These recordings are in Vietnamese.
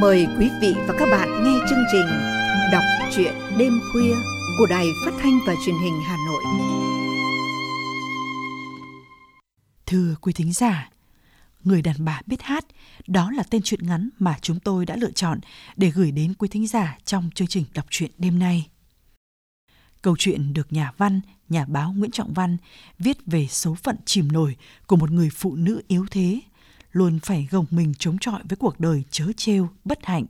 Mời quý vị và các bạn nghe chương trình Đọc truyện đêm khuya của Đài Phát thanh và Truyền hình Hà Nội. Thưa quý thính giả, Người đàn bà biết hát, đó là tên truyện ngắn mà chúng tôi đã lựa chọn để gửi đến quý thính giả trong chương trình đọc truyện đêm nay. Câu chuyện được nhà văn, nhà báo Nguyễn Trọng Văn viết về số phận chìm nổi của một người phụ nữ yếu thế, luôn phải gồng mình chống chọi với cuộc đời chớ trêu, bất hạnh,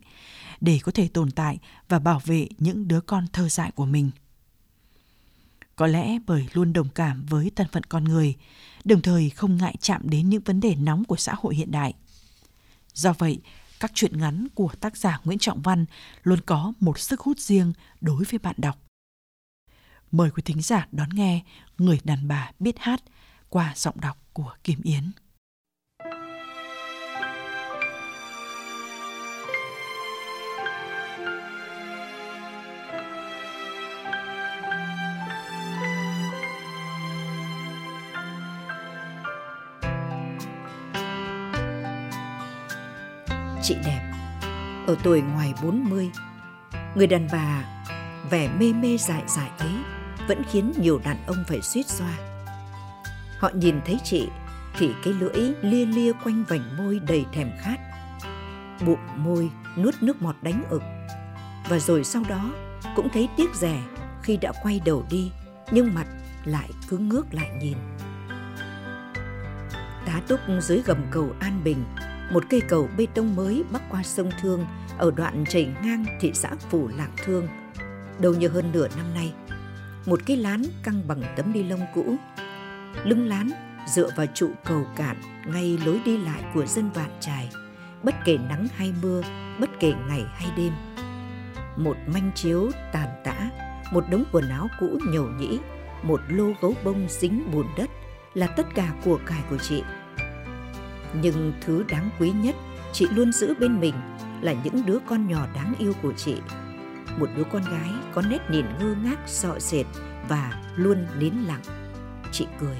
để có thể tồn tại và bảo vệ những đứa con thơ dại của mình. Có lẽ bởi luôn đồng cảm với thân phận con người, đồng thời không ngại chạm đến những vấn đề nóng của xã hội hiện đại. Do vậy, các truyện ngắn của tác giả Nguyễn Trọng Văn luôn có một sức hút riêng đối với bạn đọc. Mời quý thính giả đón nghe Người đàn bà biết hát qua giọng đọc của Kim Yến. Chị đẹp, ở tuổi ngoài 40, người đàn bà vẻ mê mê dại dại ấy vẫn khiến nhiều đàn ông phải suýt xoa. Họ nhìn thấy chị thì cái lưỡi lia lia quanh vành môi đầy thèm khát. Bụng môi nuốt nước bọt đánh ực. Và rồi sau đó cũng thấy tiếc rẻ khi đã quay đầu đi nhưng mặt lại cứ ngước lại nhìn. Tá túc dưới gầm cầu An Bình một cây cầu bê tông mới bắc qua sông Thương ở đoạn chảy ngang thị xã Phủ Lạc Thương. Đâu như hơn nửa năm nay, một cái lán căng bằng tấm ni lông cũ. Lưng lán dựa vào trụ cầu cạn ngay lối đi lại của dân vạn trài, bất kể nắng hay mưa, bất kể ngày hay đêm. Một manh chiếu tàn tã, một đống quần áo cũ nhầu nhĩ, một lô gấu bông dính bùn đất là tất cả của cải của chị nhưng thứ đáng quý nhất, chị luôn giữ bên mình là những đứa con nhỏ đáng yêu của chị. Một đứa con gái có nét nhìn ngơ ngác, sợ sệt và luôn nín lặng. Chị cười.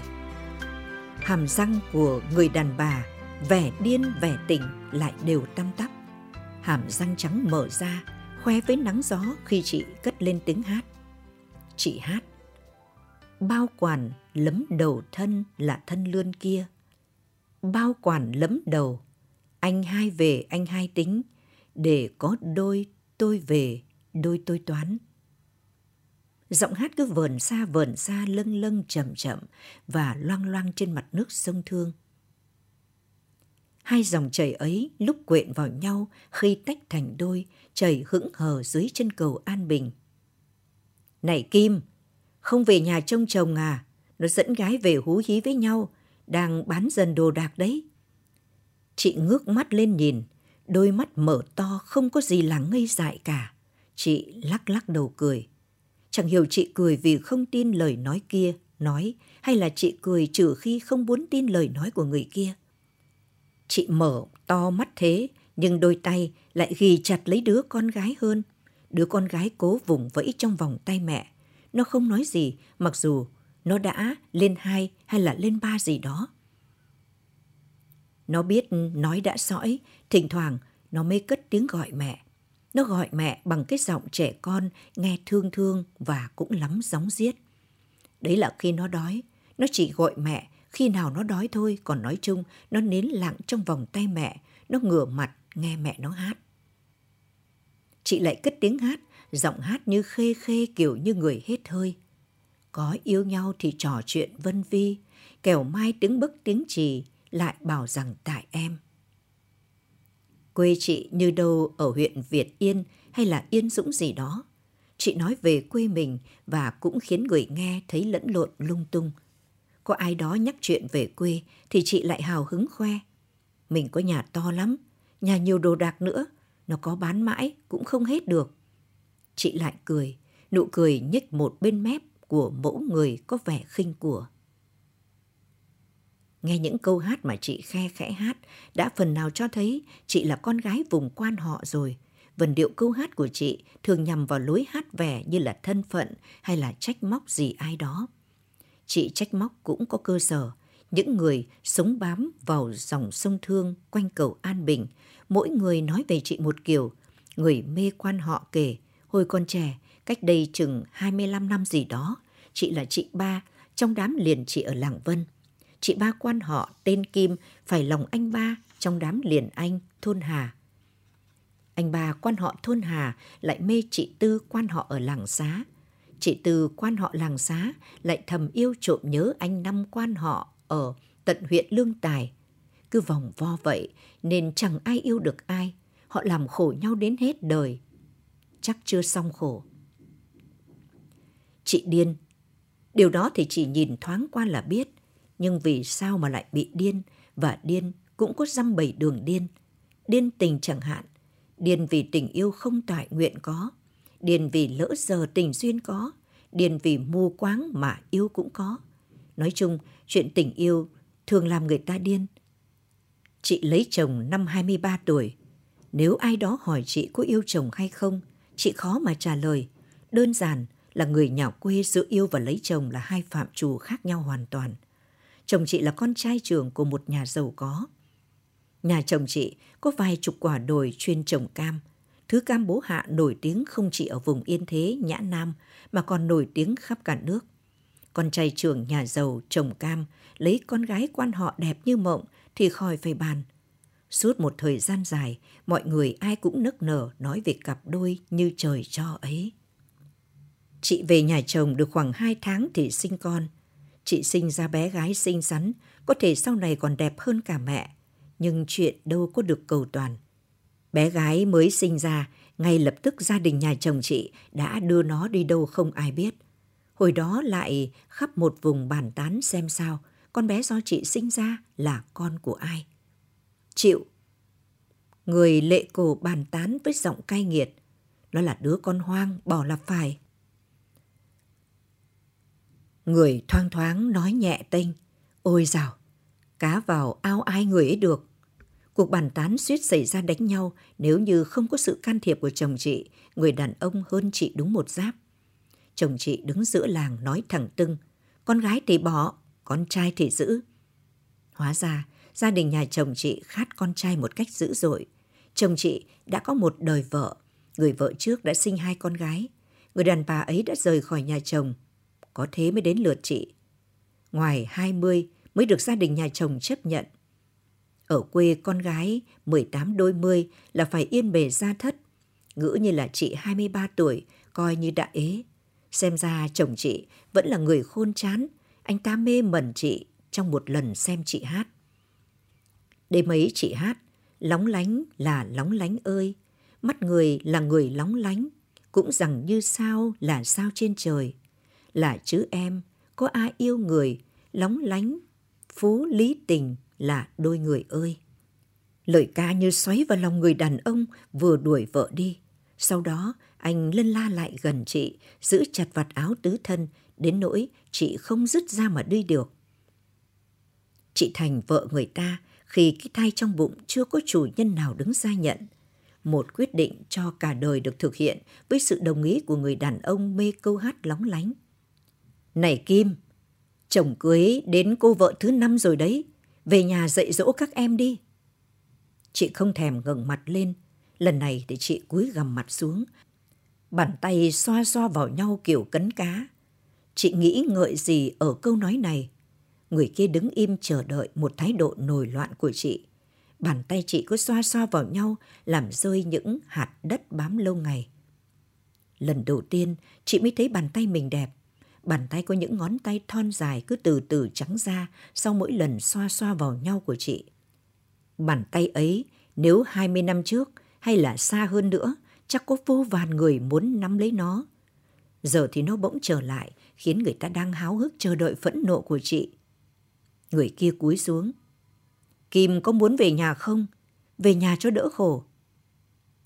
Hàm răng của người đàn bà, vẻ điên, vẻ tỉnh lại đều tăm tắp. Hàm răng trắng mở ra, khoe với nắng gió khi chị cất lên tiếng hát. Chị hát. Bao quản lấm đầu thân là thân lươn kia bao quản lấm đầu. Anh hai về anh hai tính, để có đôi tôi về, đôi tôi toán. Giọng hát cứ vờn xa vờn xa lâng lâng chậm chậm và loang loang trên mặt nước sông Thương. Hai dòng chảy ấy lúc quện vào nhau khi tách thành đôi, chảy hững hờ dưới chân cầu An Bình. Này Kim, không về nhà trông chồng à? Nó dẫn gái về hú hí với nhau, đang bán dần đồ đạc đấy. Chị ngước mắt lên nhìn, đôi mắt mở to không có gì là ngây dại cả. Chị lắc lắc đầu cười. Chẳng hiểu chị cười vì không tin lời nói kia, nói, hay là chị cười trừ khi không muốn tin lời nói của người kia. Chị mở to mắt thế, nhưng đôi tay lại ghi chặt lấy đứa con gái hơn. Đứa con gái cố vùng vẫy trong vòng tay mẹ. Nó không nói gì, mặc dù nó đã lên hai hay là lên ba gì đó. Nó biết nói đã sõi, thỉnh thoảng nó mới cất tiếng gọi mẹ. Nó gọi mẹ bằng cái giọng trẻ con nghe thương thương và cũng lắm gióng giết. Đấy là khi nó đói, nó chỉ gọi mẹ khi nào nó đói thôi, còn nói chung nó nín lặng trong vòng tay mẹ, nó ngửa mặt nghe mẹ nó hát. Chị lại cất tiếng hát, giọng hát như khê khê kiểu như người hết hơi. Có yêu nhau thì trò chuyện vân vi, kẻo mai tiếng bức tiếng trì lại bảo rằng tại em. Quê chị như đâu ở huyện Việt Yên hay là Yên Dũng gì đó. Chị nói về quê mình và cũng khiến người nghe thấy lẫn lộn lung tung. Có ai đó nhắc chuyện về quê thì chị lại hào hứng khoe. Mình có nhà to lắm, nhà nhiều đồ đạc nữa, nó có bán mãi cũng không hết được. Chị lại cười, nụ cười nhếch một bên mép của mẫu người có vẻ khinh của. Nghe những câu hát mà chị khe khẽ hát đã phần nào cho thấy chị là con gái vùng quan họ rồi. Vần điệu câu hát của chị thường nhằm vào lối hát vẻ như là thân phận hay là trách móc gì ai đó. Chị trách móc cũng có cơ sở, những người sống bám vào dòng sông Thương quanh cầu An Bình, mỗi người nói về chị một kiểu. Người mê quan họ kể, hồi còn trẻ, cách đây chừng 25 năm gì đó, chị là chị ba, trong đám liền chị ở Làng Vân. Chị ba quan họ tên Kim phải lòng anh ba trong đám liền anh thôn Hà. Anh ba quan họ thôn Hà lại mê chị Tư quan họ ở làng xá. Chị Tư quan họ làng xá lại thầm yêu trộm nhớ anh năm quan họ ở tận huyện Lương Tài. Cứ vòng vo vậy nên chẳng ai yêu được ai. Họ làm khổ nhau đến hết đời. Chắc chưa xong khổ. Chị điên. Điều đó thì chỉ nhìn thoáng qua là biết. Nhưng vì sao mà lại bị điên? Và điên cũng có dăm bảy đường điên. Điên tình chẳng hạn. Điên vì tình yêu không tại nguyện có. Điên vì lỡ giờ tình duyên có. Điên vì mù quáng mà yêu cũng có. Nói chung, chuyện tình yêu thường làm người ta điên. Chị lấy chồng năm 23 tuổi. Nếu ai đó hỏi chị có yêu chồng hay không, chị khó mà trả lời. Đơn giản là người nhà quê giữa yêu và lấy chồng là hai phạm trù khác nhau hoàn toàn. Chồng chị là con trai trưởng của một nhà giàu có. Nhà chồng chị có vài chục quả đồi chuyên trồng cam. Thứ cam bố hạ nổi tiếng không chỉ ở vùng Yên Thế, Nhã Nam mà còn nổi tiếng khắp cả nước. Con trai trưởng nhà giàu trồng cam lấy con gái quan họ đẹp như mộng thì khỏi phải bàn. Suốt một thời gian dài, mọi người ai cũng nức nở nói về cặp đôi như trời cho ấy. Chị về nhà chồng được khoảng 2 tháng thì sinh con. Chị sinh ra bé gái xinh xắn, có thể sau này còn đẹp hơn cả mẹ. Nhưng chuyện đâu có được cầu toàn. Bé gái mới sinh ra, ngay lập tức gia đình nhà chồng chị đã đưa nó đi đâu không ai biết. Hồi đó lại khắp một vùng bàn tán xem sao con bé do chị sinh ra là con của ai. Chịu. Người lệ cổ bàn tán với giọng cay nghiệt. Nó là đứa con hoang, bỏ là phải. Người thoang thoáng nói nhẹ tênh. Ôi dào, cá vào ao ai người ấy được. Cuộc bàn tán suýt xảy ra đánh nhau nếu như không có sự can thiệp của chồng chị, người đàn ông hơn chị đúng một giáp. Chồng chị đứng giữa làng nói thẳng tưng, con gái thì bỏ, con trai thì giữ. Hóa ra, gia đình nhà chồng chị khát con trai một cách dữ dội. Chồng chị đã có một đời vợ, người vợ trước đã sinh hai con gái. Người đàn bà ấy đã rời khỏi nhà chồng, có thế mới đến lượt chị. Ngoài 20 mới được gia đình nhà chồng chấp nhận. Ở quê con gái 18 đôi mươi là phải yên bề gia thất. Ngữ như là chị 23 tuổi, coi như đã ế. Xem ra chồng chị vẫn là người khôn chán, anh ta mê mẩn chị trong một lần xem chị hát. Đêm ấy chị hát, lóng lánh là lóng lánh ơi, mắt người là người lóng lánh, cũng rằng như sao là sao trên trời. Là chữ em, có ai yêu người, lóng lánh, phú lý tình là đôi người ơi. Lời ca như xoáy vào lòng người đàn ông vừa đuổi vợ đi. Sau đó, anh lân la lại gần chị, giữ chặt vạt áo tứ thân, đến nỗi chị không dứt ra mà đi được. Chị thành vợ người ta khi cái thai trong bụng chưa có chủ nhân nào đứng ra nhận. Một quyết định cho cả đời được thực hiện với sự đồng ý của người đàn ông mê câu hát lóng lánh. Này Kim, chồng cưới đến cô vợ thứ năm rồi đấy, về nhà dạy dỗ các em đi. Chị không thèm ngẩng mặt lên, lần này để chị cúi gằm mặt xuống. Bàn tay xoa xoa vào nhau kiểu cấn cá. Chị nghĩ ngợi gì ở câu nói này? Người kia đứng im chờ đợi một thái độ nổi loạn của chị. Bàn tay chị cứ xoa xoa vào nhau, làm rơi những hạt đất bám lâu ngày. Lần đầu tiên, chị mới thấy bàn tay mình đẹp. Bàn tay có những ngón tay thon dài cứ từ từ trắng ra sau mỗi lần xoa xoa vào nhau của chị. Bàn tay ấy, nếu 20 năm trước hay là xa hơn nữa, chắc có vô vàn người muốn nắm lấy nó. Giờ thì nó bỗng trở lại, khiến người ta đang háo hức chờ đợi phẫn nộ của chị. Người kia cúi xuống. Kim có muốn về nhà không? Về nhà cho đỡ khổ.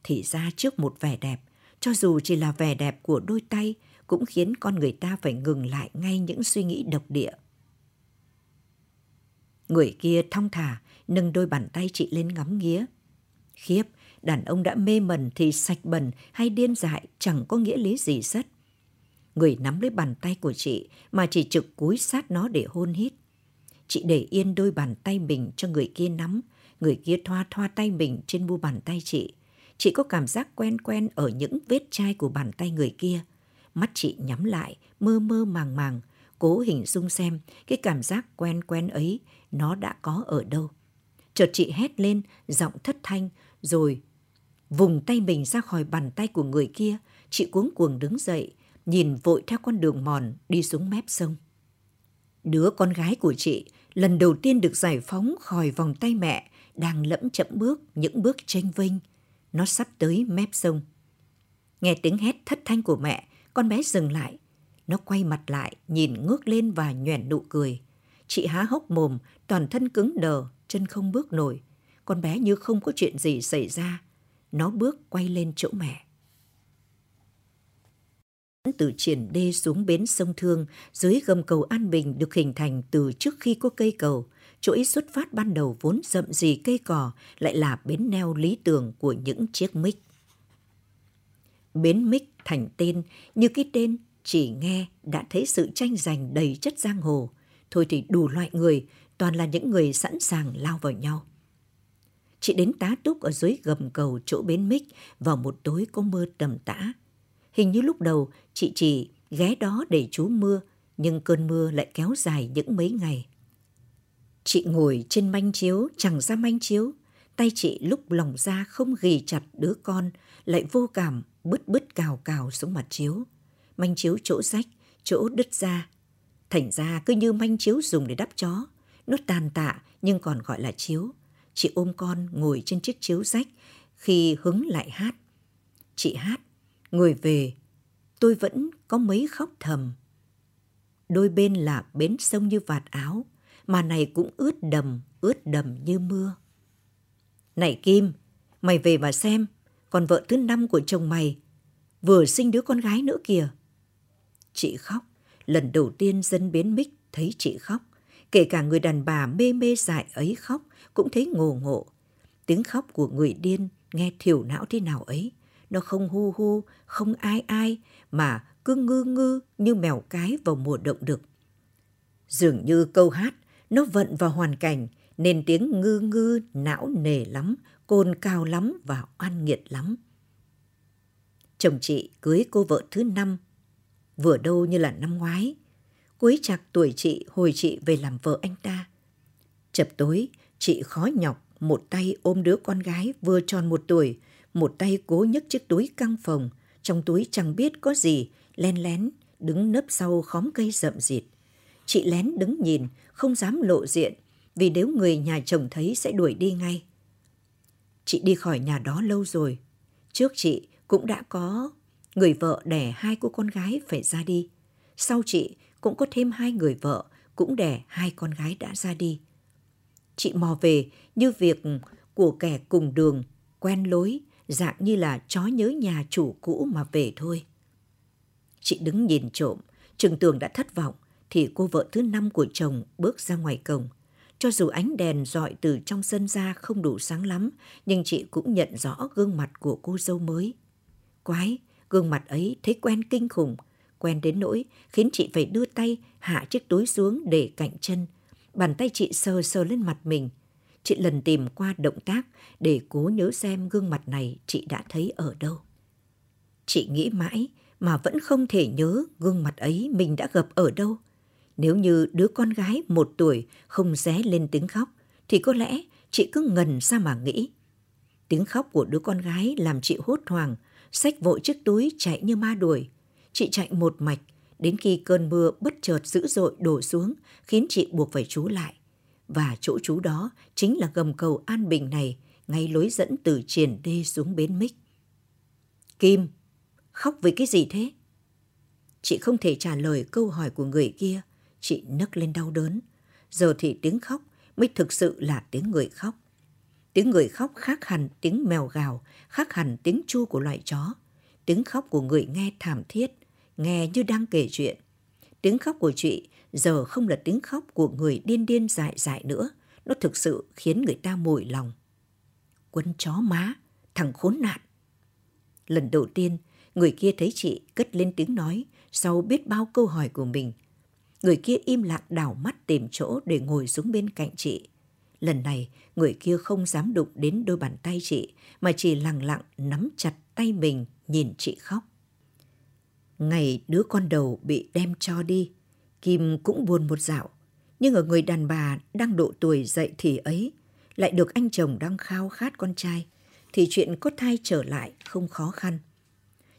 Thì ra trước một vẻ đẹp, cho dù chỉ là vẻ đẹp của đôi tay, cũng khiến con người ta phải ngừng lại ngay những suy nghĩ độc địa. Người kia thong thả, nâng đôi bàn tay chị lên ngắm nghía. Khiếp, đàn ông đã mê mẩn thì sạch bẩn hay điên dại chẳng có nghĩa lý gì rất. Người nắm lấy bàn tay của chị mà chỉ trực cúi sát nó để hôn hít. Chị để yên đôi bàn tay mình cho người kia nắm, người kia thoa thoa tay mình trên mu bàn tay chị. Chị có cảm giác quen quen ở những vết chai của bàn tay người kia. Mắt chị nhắm lại, mơ mơ màng màng, cố hình dung xem cái cảm giác quen quen ấy nó đã có ở đâu. Chợt chị hét lên, giọng thất thanh, rồi vùng tay mình ra khỏi bàn tay của người kia. Chị cuống cuồng đứng dậy, nhìn vội theo con đường mòn đi xuống mép sông. Đứa con gái của chị lần đầu tiên được giải phóng khỏi vòng tay mẹ, đang lẫm chậm bước những bước tranh vinh, Nó sắp tới mép sông. Nghe tiếng hét thất thanh của mẹ, con bé dừng lại. Nó quay mặt lại, nhìn ngước lên và nhoẻn nụ cười. Chị há hốc mồm, toàn thân cứng đờ, chân không bước nổi. Con bé như không có chuyện gì xảy ra. Nó bước quay lên chỗ mẹ từ triển đê xuống bến sông Thương dưới gầm cầu An Bình được hình thành từ trước khi có cây cầu. Chuỗi xuất phát ban đầu vốn rậm rì cây cỏ lại là bến neo lý tưởng của những chiếc mic. Bến mic thành tên, như cái tên chỉ nghe đã thấy sự tranh giành đầy chất giang hồ. Thôi thì đủ loại người, toàn là những người sẵn sàng lao vào nhau. Chị đến tá túc ở dưới gầm cầu chỗ bến mic vào một tối có mưa tầm tã. Hình như lúc đầu chị chỉ ghé đó để chú mưa, nhưng cơn mưa lại kéo dài những mấy ngày. Chị ngồi trên manh chiếu, chẳng ra manh chiếu. Tay chị lúc lòng ra không ghì chặt đứa con, lại vô cảm bứt bứt cào cào xuống mặt chiếu. Manh chiếu chỗ rách, chỗ đứt ra. Thành ra cứ như manh chiếu dùng để đắp chó. Nó tàn tạ nhưng còn gọi là chiếu. Chị ôm con ngồi trên chiếc chiếu rách khi hứng lại hát. Chị hát, người về tôi vẫn có mấy khóc thầm. Đôi bên là bến sông như vạt áo, mà này cũng ướt đầm, ướt đầm như mưa. Này Kim, mày về mà xem, còn vợ thứ năm của chồng mày vừa sinh đứa con gái nữa kìa. Chị khóc, lần đầu tiên dân bến mích thấy chị khóc. Kể cả người đàn bà mê mê dại ấy khóc cũng thấy ngồ ngộ. Tiếng khóc của người điên nghe thiểu não thế nào ấy. Nó không hu hu, không ai ai, mà cứ ngư ngư như mèo cái vào mùa động đực. Dường như câu hát, nó vận vào hoàn cảnh, nên tiếng ngư ngư não nề lắm, cồn cao lắm và oan nghiệt lắm. Chồng chị cưới cô vợ thứ năm, vừa đâu như là năm ngoái. Cuối chạc tuổi chị hồi chị về làm vợ anh ta. Chập tối, chị khó nhọc, một tay ôm đứa con gái vừa tròn một tuổi, một tay cố nhấc chiếc túi căng phòng, trong túi chẳng biết có gì, len lén, đứng nấp sau khóm cây rậm rịt. Chị lén đứng nhìn, không dám lộ diện, vì nếu người nhà chồng thấy sẽ đuổi đi ngay. Chị đi khỏi nhà đó lâu rồi. Trước chị cũng đã có người vợ đẻ hai cô con gái phải ra đi. Sau chị cũng có thêm hai người vợ cũng đẻ hai con gái đã ra đi. Chị mò về như việc của kẻ cùng đường, quen lối, dạng như là chó nhớ nhà chủ cũ mà về thôi. Chị đứng nhìn trộm, Trừng Tường đã thất vọng, thì cô vợ thứ năm của chồng bước ra ngoài cổng. Cho dù ánh đèn dọi từ trong sân ra không đủ sáng lắm, nhưng chị cũng nhận rõ gương mặt của cô dâu mới. Quái, gương mặt ấy thấy quen kinh khủng, quen đến nỗi khiến chị phải đưa tay hạ chiếc túi xuống để cạnh chân. Bàn tay chị sờ sờ lên mặt mình, chị lần tìm qua động tác để cố nhớ xem gương mặt này chị đã thấy ở đâu. Chị nghĩ mãi mà vẫn không thể nhớ gương mặt ấy mình đã gặp ở đâu. Nếu như đứa con gái một tuổi không ré lên tiếng khóc, thì có lẽ chị cứ ngần ra mà nghĩ. Tiếng khóc của đứa con gái làm chị hốt hoảng, xách vội chiếc túi chạy như ma đuổi. Chị chạy một mạch, đến khi cơn mưa bất chợt dữ dội đổ xuống, khiến chị buộc phải trú lại. Và chỗ trú đó chính là gầm cầu An Bình này, ngay lối dẫn từ triển đê xuống bến mích. Kim, khóc vì cái gì thế? Chị không thể trả lời câu hỏi của người kia, chị nấc lên đau đớn. Giờ thì tiếng khóc mới thực sự là tiếng người khóc. Tiếng người khóc khác hẳn tiếng mèo gào, khác hẳn tiếng chu của loại chó. Tiếng khóc của người nghe thảm thiết, nghe như đang kể chuyện. Tiếng khóc của chị giờ không là tiếng khóc của người điên điên dại dại nữa. Nó thực sự khiến người ta mồi lòng. Quân chó má, thằng khốn nạn. Lần đầu tiên, người kia thấy chị cất lên tiếng nói sau biết bao câu hỏi của mình. Người kia im lặng đảo mắt tìm chỗ để ngồi xuống bên cạnh chị. Lần này, người kia không dám đụng đến đôi bàn tay chị, mà chỉ lặng lặng nắm chặt tay mình nhìn chị khóc. Ngày đứa con đầu bị đem cho đi, Kim cũng buồn một dạo. Nhưng ở người đàn bà đang độ tuổi dậy thì ấy, lại được anh chồng đang khao khát con trai, thì chuyện có thai trở lại không khó khăn.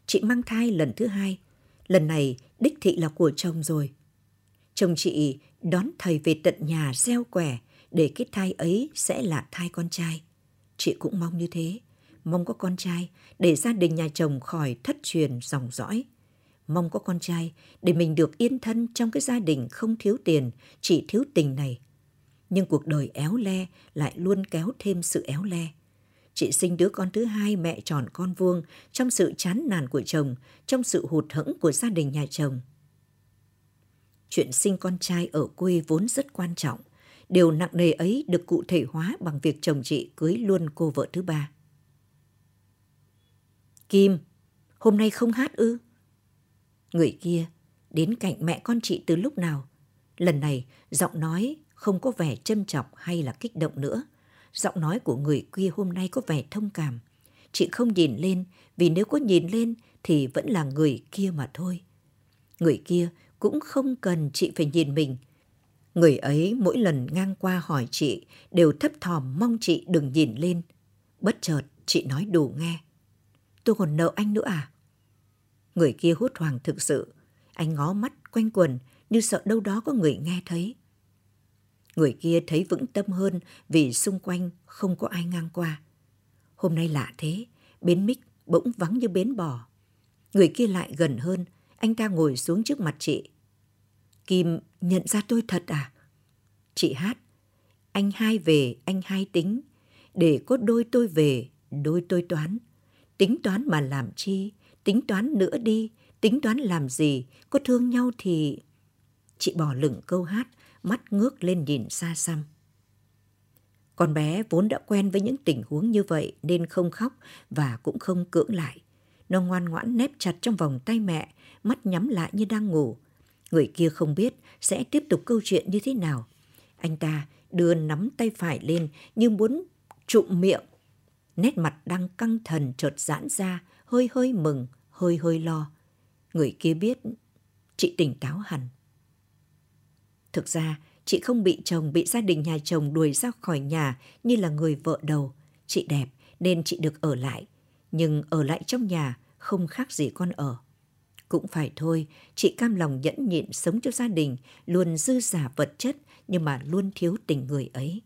Chị mang thai lần thứ hai, lần này đích thị là của chồng rồi. Chồng chị đón thầy về tận nhà gieo quẻ để cái thai ấy sẽ là thai con trai. Chị cũng mong như thế, mong có con trai để gia đình nhà chồng khỏi thất truyền dòng dõi. Mong có con trai để mình được yên thân trong cái gia đình không thiếu tiền, chỉ thiếu tình này. Nhưng cuộc đời éo le lại luôn kéo thêm sự éo le. Chị sinh đứa con thứ hai mẹ tròn con vuông trong sự chán nản của chồng, trong sự hụt hẫng của gia đình nhà chồng. Chuyện sinh con trai ở quê vốn rất quan trọng. Điều nặng nề ấy được cụ thể hóa bằng việc chồng chị cưới luôn cô vợ thứ ba. Kim, hôm nay không hát ư? Người kia, đến cạnh mẹ con chị từ lúc nào? Lần này, giọng nói không có vẻ châm chọc hay là kích động nữa. Giọng nói của người kia hôm nay có vẻ thông cảm. Chị không nhìn lên, vì nếu có nhìn lên thì vẫn là người kia mà thôi. Người kia cũng không cần chị phải nhìn mình. Người ấy mỗi lần ngang qua hỏi chị đều thấp thòm mong chị đừng nhìn lên. Bất chợt chị nói đủ nghe. Tôi còn nợ anh nữa à? Người kia hốt hoảng thực sự. Anh ngó mắt quanh quần như sợ đâu đó có người nghe thấy. Người kia thấy vững tâm hơn vì xung quanh không có ai ngang qua. Hôm nay lạ thế, bến mít bỗng vắng như bến bò. Người kia lại gần hơn, anh ta ngồi xuống trước mặt chị. Kim nhận ra tôi thật à? Chị hát, anh hai về, anh hai tính. Để có đôi tôi về, đôi tôi toán. Tính toán mà làm chi, tính toán nữa đi, tính toán làm gì, có thương nhau thì... Chị bỏ lửng câu hát, mắt ngước lên nhìn xa xăm. Con bé vốn đã quen với những tình huống như vậy nên không khóc và cũng không cưỡng lại. Nó ngoan ngoãn nép chặt trong vòng tay mẹ, mắt nhắm lại như đang ngủ. Người kia không biết sẽ tiếp tục câu chuyện như thế nào. Anh ta đưa nắm tay phải lên như muốn trụm miệng. Nét mặt đang căng thần chợt giãn ra, hơi hơi mừng, hơi hơi lo. Người kia biết chị tỉnh táo hẳn. Thực ra, chị không bị chồng, bị gia đình nhà chồng đuổi ra khỏi nhà như là người vợ đầu. Chị đẹp nên chị được ở lại. Nhưng ở lại trong nhà không khác gì con ở. Cũng phải thôi, chị cam lòng nhẫn nhịn sống cho gia đình, luôn dư giả vật chất nhưng mà luôn thiếu tình người ấy.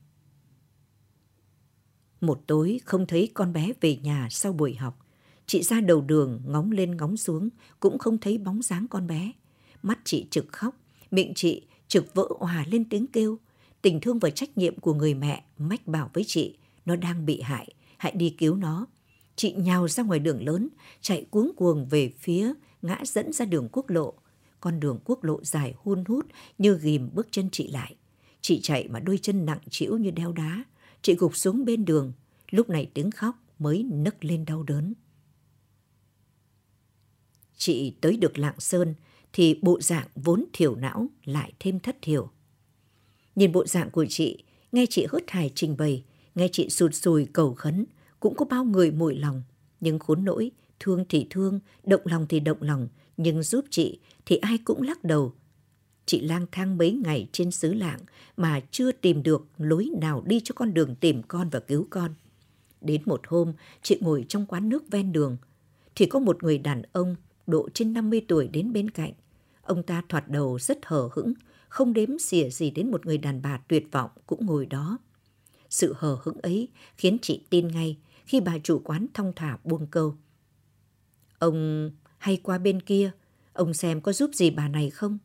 Một tối không thấy con bé về nhà sau buổi học. Chị ra đầu đường ngóng lên ngóng xuống cũng không thấy bóng dáng con bé. Mắt chị trực khóc, miệng chị trực vỡ hòa lên tiếng kêu. Tình thương và trách nhiệm của người mẹ mách bảo với chị, nó đang bị hại, hãy đi cứu nó. Chị nhào ra ngoài đường lớn, chạy cuống cuồng về phía ngã dẫn ra đường quốc lộ. Con đường quốc lộ dài hun hút như ghim bước chân chị lại. Chị chạy mà đôi chân nặng trĩu như đeo đá. Chị gục xuống bên đường. Lúc này tiếng khóc mới nấc lên đau đớn. Chị tới được Lạng Sơn thì bộ dạng vốn thiểu não lại thêm thất thiểu. Nhìn bộ dạng của chị, nghe chị hớt hải trình bày, nghe chị sụt sùi cầu khấn, cũng có bao người mùi lòng. Nhưng khốn nỗi, thương thì thương, động lòng thì động lòng, nhưng giúp chị thì ai cũng lắc đầu. Chị lang thang mấy ngày trên xứ lạng mà chưa tìm được lối nào đi cho con đường tìm con và cứu con. Đến một hôm, chị ngồi trong quán nước ven đường, thì có một người đàn ông độ trên 50 tuổi đến bên cạnh. Ông ta thoạt đầu rất hờ hững, không đếm xỉa gì đến một người đàn bà tuyệt vọng cũng ngồi đó. Sự hờ hững ấy khiến chị tin ngay khi bà chủ quán thong thả buông câu. Ông hay qua bên kia, ông xem có giúp gì bà này không?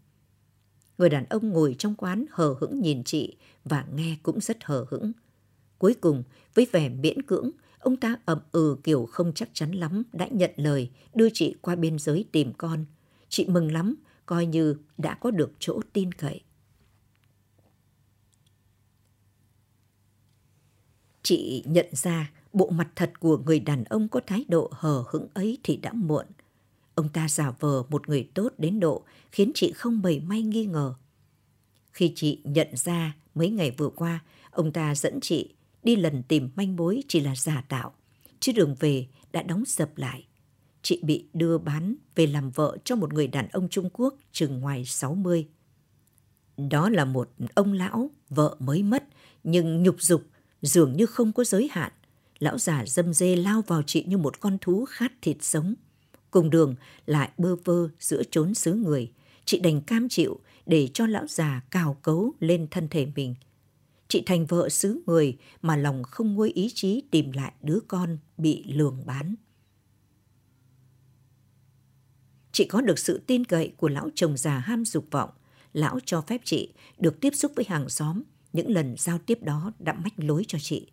Người đàn ông ngồi trong quán hờ hững nhìn chị và nghe cũng rất hờ hững. Cuối cùng, với vẻ miễn cưỡng, ông ta ậm ừ kiểu không chắc chắn lắm đã nhận lời đưa chị qua biên giới tìm con. Chị mừng lắm, coi như đã có được chỗ tin cậy. Chị nhận ra bộ mặt thật của người đàn ông có thái độ hờ hững ấy thì đã muộn. Ông ta giả vờ một người tốt đến độ khiến chị không mảy may nghi ngờ. Khi chị nhận ra mấy ngày vừa qua, ông ta dẫn chị đi lần tìm manh mối chỉ là giả tạo, chứ đường về đã đóng sập lại. Chị bị đưa bán về làm vợ cho một người đàn ông Trung Quốc chừng ngoài 60. Đó là một ông lão, vợ mới mất, nhưng nhục dục dường như không có giới hạn. Lão già dâm dê lao vào chị như một con thú khát thịt sống. Cùng đường lại bơ vơ giữa trốn xứ người. Chị đành cam chịu để cho lão già cào cấu lên thân thể mình. Chị thành vợ xứ người mà lòng không nguôi ý chí tìm lại đứa con bị lường bán. Chị có được sự tin cậy của lão chồng già ham dục vọng. Lão cho phép chị được tiếp xúc với hàng xóm. Những lần giao tiếp đó đã mách lối cho chị.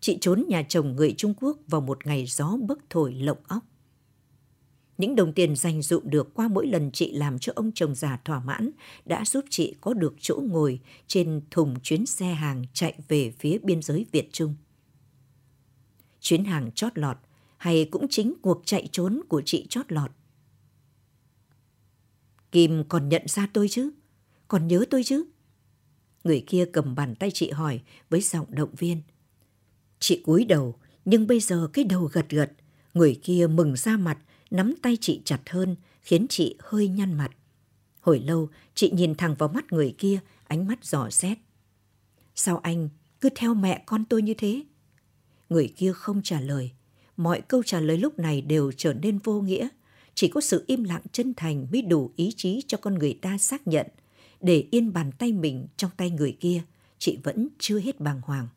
Chị trốn nhà chồng người Trung Quốc vào một ngày gió bấc thổi lộng óc. Những đồng tiền dành dụm được qua mỗi lần chị làm cho ông chồng già thỏa mãn đã giúp chị có được chỗ ngồi trên thùng chuyến xe hàng chạy về phía biên giới Việt Trung. Chuyến hàng chót lọt hay cũng chính cuộc chạy trốn của chị chót lọt. Kim còn nhận ra tôi chứ? Còn nhớ tôi chứ? Người kia cầm bàn tay chị hỏi với giọng động viên. Chị cúi đầu, nhưng bây giờ cái đầu gật gật, người kia mừng ra mặt, nắm tay chị chặt hơn, khiến chị hơi nhăn mặt. Hồi lâu, chị nhìn thẳng vào mắt người kia, ánh mắt dò xét. Sao anh cứ theo mẹ con tôi như thế? Người kia không trả lời. Mọi câu trả lời lúc này đều trở nên vô nghĩa. Chỉ có sự im lặng chân thành mới đủ ý chí cho con người ta xác nhận. Để yên bàn tay mình trong tay người kia, chị vẫn chưa hết bàng hoàng.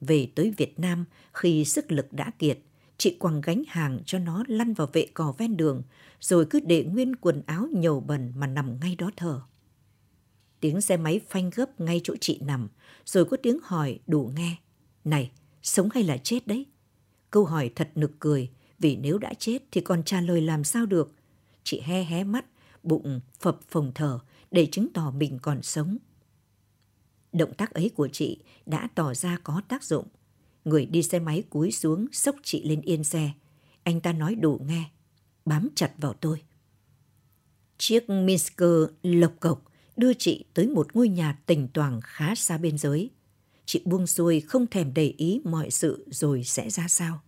Về tới Việt Nam khi sức lực đã kiệt, chị quẳng gánh hàng cho nó lăn vào vệ cỏ ven đường, rồi cứ để nguyên quần áo nhầu bẩn mà nằm ngay đó thở. Tiếng xe máy phanh gấp ngay chỗ chị nằm, rồi có tiếng hỏi đủ nghe. Này, sống hay là chết đấy? Câu hỏi thật nực cười, vì nếu đã chết thì còn trả lời làm sao được. Chị he hé mắt, bụng phập phồng thở để chứng tỏ mình còn sống. Động tác ấy của chị đã tỏ ra có tác dụng. Người đi xe máy cúi xuống xốc chị lên yên xe. Anh ta nói đủ nghe, bám chặt vào tôi. Chiếc Minsker lộc cộc đưa chị tới một ngôi nhà tỉnh toàn khá xa biên giới. Chị buông xuôi không thèm để ý mọi sự rồi sẽ ra sao.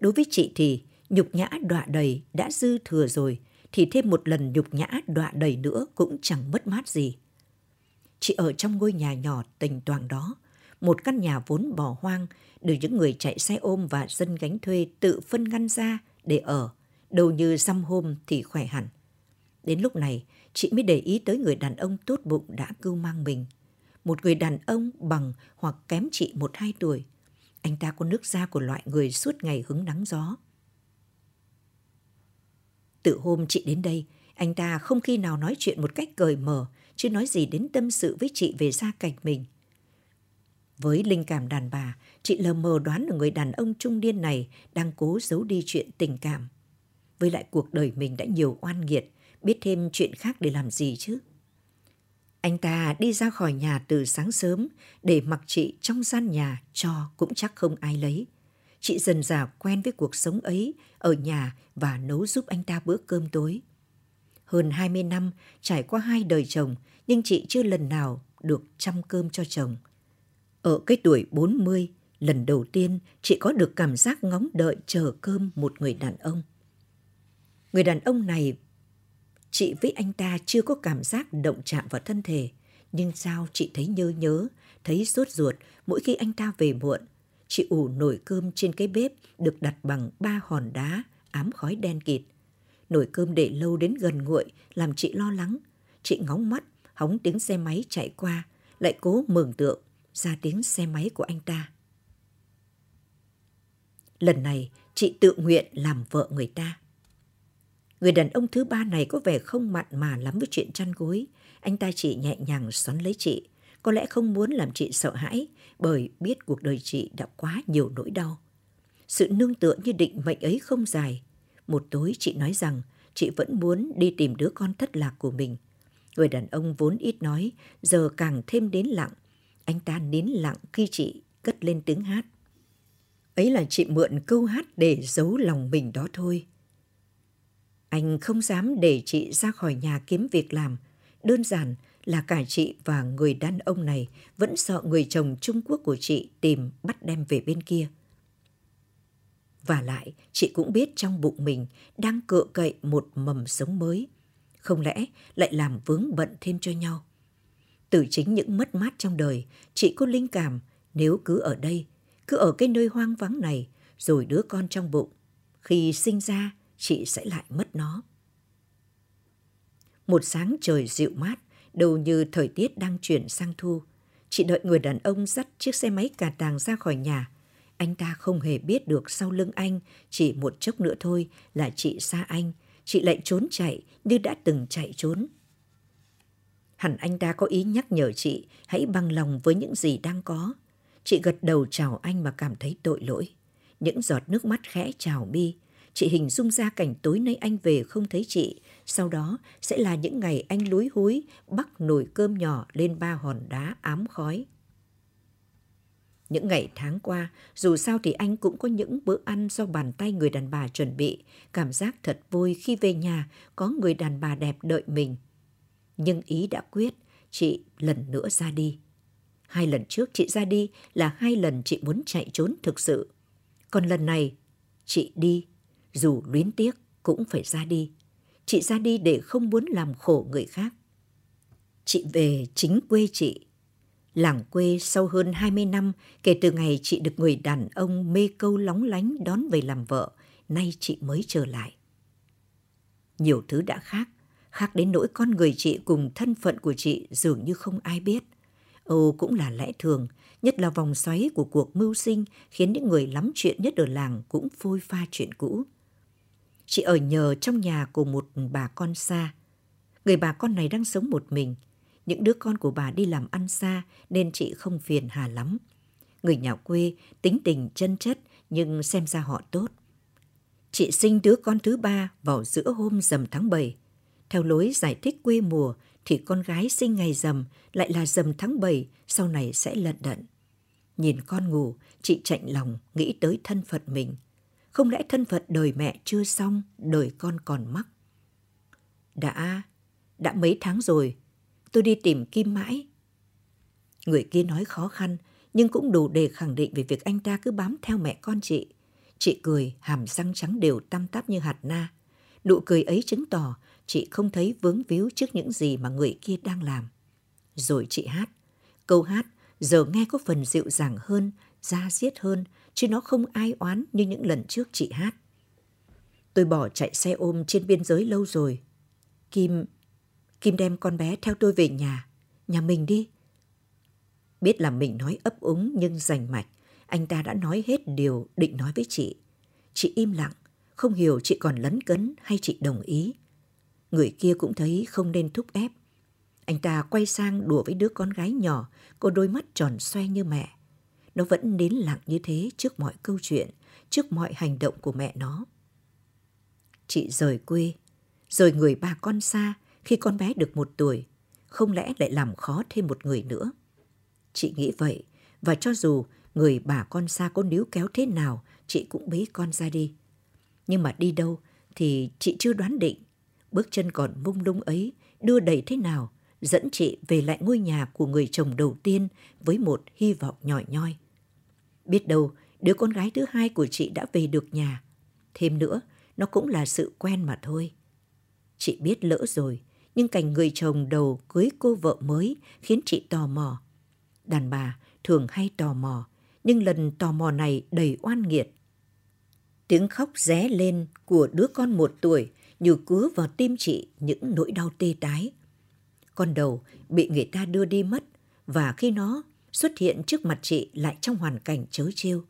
Đối với chị thì nhục nhã đọa đầy đã dư thừa rồi thì thêm một lần nhục nhã đọa đầy nữa cũng chẳng mất mát gì. Chị ở trong ngôi nhà nhỏ tình toàn đó, một căn nhà vốn bỏ hoang được những người chạy xe ôm và dân gánh thuê tự phân ngăn ra để ở, đâu như dăm hôm thì khỏe hẳn. Đến lúc này, chị mới để ý tới người đàn ông tốt bụng đã cưu mang mình. Một người đàn ông bằng hoặc kém chị một hai tuổi. Anh ta có nước da của loại người suốt ngày hứng nắng gió. Từ hôm chị đến đây, anh ta không khi nào nói chuyện một cách cởi mở, chứ nói gì đến tâm sự với chị về gia cảnh mình. Với linh cảm đàn bà, chị lờ mờ đoán là người đàn ông trung niên này đang cố giấu đi chuyện tình cảm. Với lại cuộc đời mình đã nhiều oan nghiệt, biết thêm chuyện khác để làm gì chứ? Anh ta đi ra khỏi nhà từ sáng sớm để mặc chị trong gian nhà cho cũng chắc không ai lấy. Chị dần dà quen với cuộc sống ấy ở nhà và nấu giúp anh ta bữa cơm tối. Hơn 20 năm trải qua hai đời chồng nhưng chị chưa lần nào được chăm cơm cho chồng. Ở cái tuổi 40, lần đầu tiên chị có được cảm giác ngóng đợi chờ cơm một người đàn ông. Người đàn ông này, chị với anh ta chưa có cảm giác động chạm vào thân thể, nhưng sao chị thấy nhớ nhớ, thấy sốt ruột mỗi khi anh ta về muộn. Chị ủ nồi cơm trên cái bếp được đặt bằng ba hòn đá ám khói đen kịt. Nồi cơm để lâu đến gần nguội làm chị lo lắng. Chị ngóng mắt, hóng tiếng xe máy chạy qua, lại cố mường tượng ra tiếng xe máy của anh ta. Lần này, chị tự nguyện làm vợ người ta. Người đàn ông thứ ba này có vẻ không mặn mà lắm với chuyện chăn gối. Anh ta chỉ nhẹ nhàng xoắn lấy chị. Có lẽ không muốn làm chị sợ hãi bởi biết cuộc đời chị đã quá nhiều nỗi đau. Sự nương tựa như định mệnh ấy không dài. Một tối chị nói rằng chị vẫn muốn đi tìm đứa con thất lạc của mình. Người đàn ông vốn ít nói, giờ càng thêm đến lặng. Anh ta nín lặng khi chị cất lên tiếng hát. Ấy là chị mượn câu hát để giấu lòng mình đó thôi. Anh không dám để chị ra khỏi nhà kiếm việc làm. đơn giản là cả chị và người đàn ông này vẫn sợ người chồng Trung Quốc của chị tìm bắt đem về bên kia. Và lại, chị cũng biết trong bụng mình đang cựa cậy một mầm sống mới. Không lẽ lại làm vướng bận thêm cho nhau? Từ chính những mất mát trong đời, chị có linh cảm nếu cứ ở đây, cứ ở cái nơi hoang vắng này, rồi đứa con trong bụng, khi sinh ra, chị sẽ lại mất nó. Một sáng trời dịu mát, đầu như thời tiết đang chuyển sang thu. Chị đợi người đàn ông dắt chiếc xe máy cà tàng ra khỏi nhà. Anh ta không hề biết được sau lưng anh, chỉ một chốc nữa thôi là chị xa anh. Chị lại trốn chạy như đã từng chạy trốn. Hẳn anh ta có ý nhắc nhở chị hãy bằng lòng với những gì đang có. Chị gật đầu chào anh mà cảm thấy tội lỗi. Những giọt nước mắt khẽ trào mi. Chị hình dung ra cảnh tối nay anh về không thấy chị. Sau đó sẽ là những ngày anh lúi húi bắt nồi cơm nhỏ lên ba hòn đá ám khói. Những ngày tháng qua, dù sao thì anh cũng có những bữa ăn do bàn tay người đàn bà chuẩn bị. Cảm giác thật vui khi về nhà có người đàn bà đẹp đợi mình. Nhưng ý đã quyết, chị lần nữa ra đi. Hai lần trước chị ra đi là hai lần chị muốn chạy trốn thực sự. Còn lần này, chị đi, dù luyến tiếc cũng phải ra đi. Chị ra đi để không muốn làm khổ người khác. Chị về chính quê chị. Làng quê sau hơn 20 năm kể từ ngày chị được người đàn ông mê câu lóng lánh đón về làm vợ, nay chị mới trở lại. Nhiều thứ đã khác, khác đến nỗi con người chị cùng thân phận của chị dường như không ai biết. Âu cũng là lẽ thường, nhất là vòng xoáy của cuộc mưu sinh khiến những người lắm chuyện nhất ở làng cũng phôi pha chuyện cũ. Chị ở nhờ trong nhà của một bà con xa. Người bà con này đang sống một mình. Những đứa con của bà đi làm ăn xa nên chị không phiền hà lắm. Người nhà quê tính tình chân chất nhưng xem ra họ tốt. Chị sinh đứa con thứ ba vào giữa hôm rằm tháng 7. Theo lối giải thích quê mùa thì con gái sinh ngày rằm lại là rằm tháng 7 sau này sẽ lận đận. Nhìn con ngủ, chị chạnh lòng nghĩ tới thân phận mình. Không lẽ thân phận đời mẹ chưa xong, đời con còn mắc? Đã, đã mấy tháng rồi, tôi đi tìm Kim mãi. Người kia nói khó khăn, nhưng cũng đủ để khẳng định về việc anh ta cứ bám theo mẹ con chị. Chị cười, hàm răng trắng đều tăm tắp như hạt na. Nụ cười ấy chứng tỏ chị không thấy vướng víu trước những gì mà người kia đang làm. Rồi chị hát. Câu hát giờ nghe có phần dịu dàng hơn, da diết hơn, chứ nó không ai oán như những lần trước chị hát. Tôi bỏ chạy xe ôm trên biên giới lâu rồi. Kim, Kim đem con bé theo tôi về nhà, nhà mình đi. Biết là mình nói ấp úng nhưng rành mạch, anh ta đã nói hết điều định nói với chị. Chị im lặng, không hiểu chị còn lấn cấn hay chị đồng ý. Người kia cũng thấy không nên thúc ép. Anh ta quay sang đùa với đứa con gái nhỏ, có đôi mắt tròn xoe như mẹ. Nó vẫn nín lặng như thế trước mọi câu chuyện, trước mọi hành động của mẹ nó. Chị rời quê, rời người bà con xa khi con bé được một tuổi, không lẽ lại làm khó thêm một người nữa. Chị nghĩ vậy, và cho dù người bà con xa có níu kéo thế nào, chị cũng bế con ra đi. Nhưng mà đi đâu thì chị chưa đoán định. Bước chân còn mông lung ấy đưa đẩy thế nào dẫn chị về lại ngôi nhà của người chồng đầu tiên với một hy vọng nhỏ nhoi. Biết đâu, đứa con gái thứ hai của chị đã về được nhà. Thêm nữa, nó cũng là sự quen mà thôi. Chị biết lỡ rồi, nhưng cảnh người chồng đầu cưới cô vợ mới khiến chị tò mò. Đàn bà thường hay tò mò, nhưng lần tò mò này đầy oan nghiệt. Tiếng khóc ré lên của đứa con một tuổi như cứa vào tim chị những nỗi đau tê tái. Con đầu bị người ta đưa đi mất và khi nó xuất hiện trước mặt chị lại trong hoàn cảnh chớ trêu.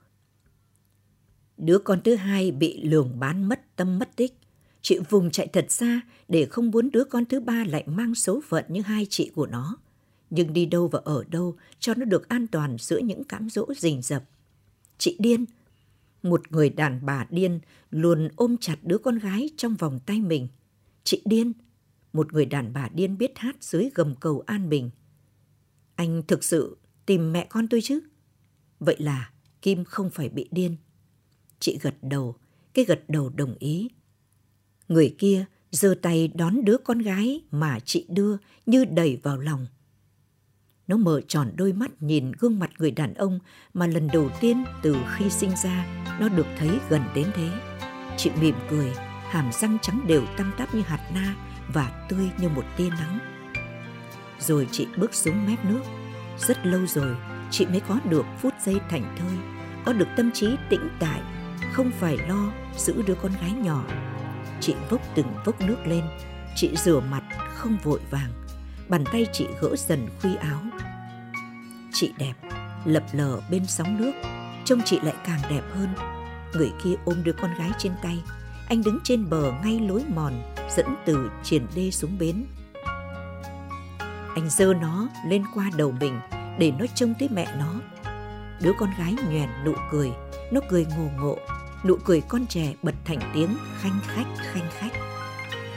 Đứa con thứ hai bị lường bán mất tâm mất tích. Chị vùng chạy thật xa để không muốn đứa con thứ ba lại mang số phận như hai chị của nó. Nhưng đi đâu và ở đâu cho nó được an toàn giữa những cám dỗ rình rập. Chị điên. Một người đàn bà điên luôn ôm chặt đứa con gái trong vòng tay mình. Chị điên. Một người đàn bà điên biết hát dưới gầm cầu an bình. Anh thực sự tìm mẹ con tôi chứ? Vậy là Kim không phải bị điên. Chị gật đầu, cái gật đầu đồng ý. Người kia giơ tay đón đứa con gái mà chị đưa như đẩy vào lòng. Nó mở tròn đôi mắt nhìn gương mặt người đàn ông mà lần đầu tiên từ khi sinh ra nó được thấy gần đến thế. Chị mỉm cười, hàm răng trắng đều tăm tắp như hạt na và tươi như một tia nắng. Rồi chị bước xuống mép nước. Rất lâu rồi chị mới có được phút giây thảnh thơi, có được tâm trí tĩnh tại, không phải lo giữ đứa con gái nhỏ. Chị vốc từng vốc nước lên, chị rửa mặt không vội vàng, bàn tay chị gỡ dần khuy áo. Chị đẹp, lập lờ bên sóng nước, trông chị lại càng đẹp hơn. Người kia ôm đứa con gái trên tay, anh đứng trên bờ ngay lối mòn dẫn từ triển đê xuống bến. Anh giơ nó lên qua đầu mình để nó trông tới mẹ nó. Đứa con gái nhoèn nụ cười, nó cười ngồ ngộ, nụ cười con trẻ bật thành tiếng khanh khách khanh khách.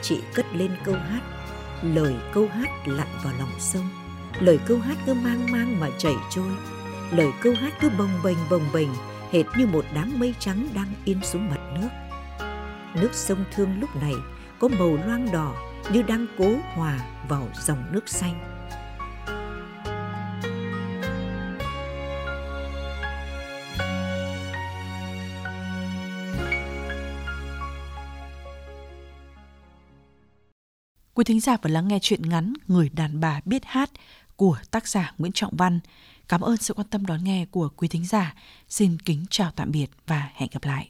Chị cất lên câu hát, lời câu hát lặn vào lòng sông, lời câu hát cứ mang mang mà chảy trôi, lời câu hát cứ bồng bềnh bồng bềnh hệt như một đám mây trắng đang in xuống mặt nước. Nước sông Thương lúc này có màu loang đỏ như đang cố hòa vào dòng nước xanh. Quý thính giả vừa lắng nghe chuyện ngắn Người đàn bà biết hát của tác giả Nguyễn Trọng Văn. Cảm ơn sự quan tâm đón nghe của quý thính giả. Xin kính chào tạm biệt và hẹn gặp lại.